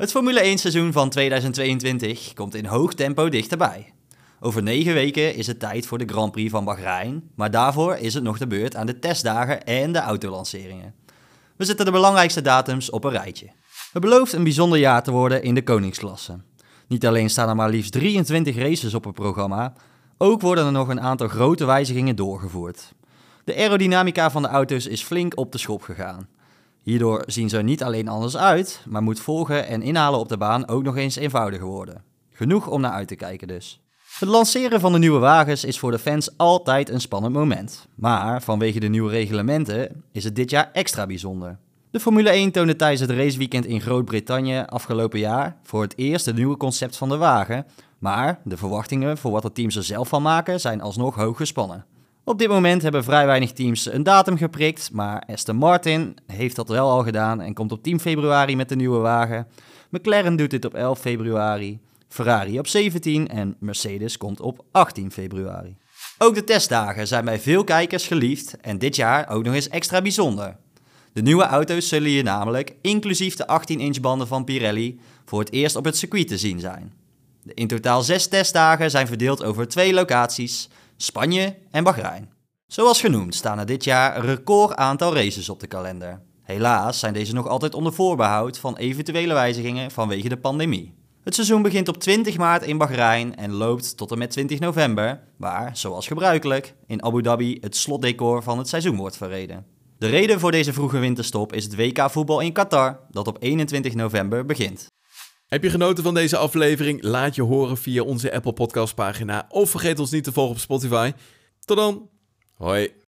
Het Formule 1 seizoen van 2022 komt in hoog tempo dichterbij. Over negen weken is het tijd voor de Grand Prix van Bahrein, maar daarvoor is het nog de beurt aan de testdagen en de autolanceringen. We zetten de belangrijkste datums op een rijtje. Het belooft een bijzonder jaar te worden in de koningsklasse. Niet alleen staan er maar liefst 23 races op het programma, ook worden er nog een aantal grote wijzigingen doorgevoerd. De aerodynamica van de auto's is flink op de schop gegaan. Hierdoor zien ze er niet alleen anders uit, maar moet volgen en inhalen op de baan ook nog eens eenvoudiger worden. Genoeg om naar uit te kijken dus. Het lanceren van de nieuwe wagens is voor de fans altijd een spannend moment. Maar vanwege de nieuwe reglementen is het dit jaar extra bijzonder. De Formule 1 toonde tijdens het raceweekend in Groot-Brittannië afgelopen jaar voor het eerst het nieuwe concept van de wagen. Maar de verwachtingen voor wat de teams er zelf van maken zijn alsnog hoog gespannen. Op dit moment hebben vrij weinig teams een datum geprikt, maar Aston Martin heeft dat wel al gedaan en komt op 10 februari met de nieuwe wagen. McLaren doet dit op 11 februari, Ferrari op 17 en Mercedes komt op 18 februari. Ook de testdagen zijn bij veel kijkers geliefd en dit jaar ook nog eens extra bijzonder. De nieuwe auto's zullen hier namelijk, inclusief de 18-inch banden van Pirelli, voor het eerst op het circuit te zien zijn. De in totaal zes testdagen zijn verdeeld over twee locaties, Spanje en Bahrein. Zoals genoemd staan er dit jaar een record aantal races op de kalender. Helaas zijn deze nog altijd onder voorbehoud van eventuele wijzigingen vanwege de pandemie. Het seizoen begint op 20 maart in Bahrein en loopt tot en met 20 november, waar, zoals gebruikelijk, in Abu Dhabi het slotdecor van het seizoen wordt verreden. De reden voor deze vroege winterstop is het WK voetbal in Qatar, dat op 21 november begint. Heb je genoten van deze aflevering? Laat je horen via onze Apple Podcast pagina of vergeet ons niet te volgen op Spotify. Tot dan. Hoi.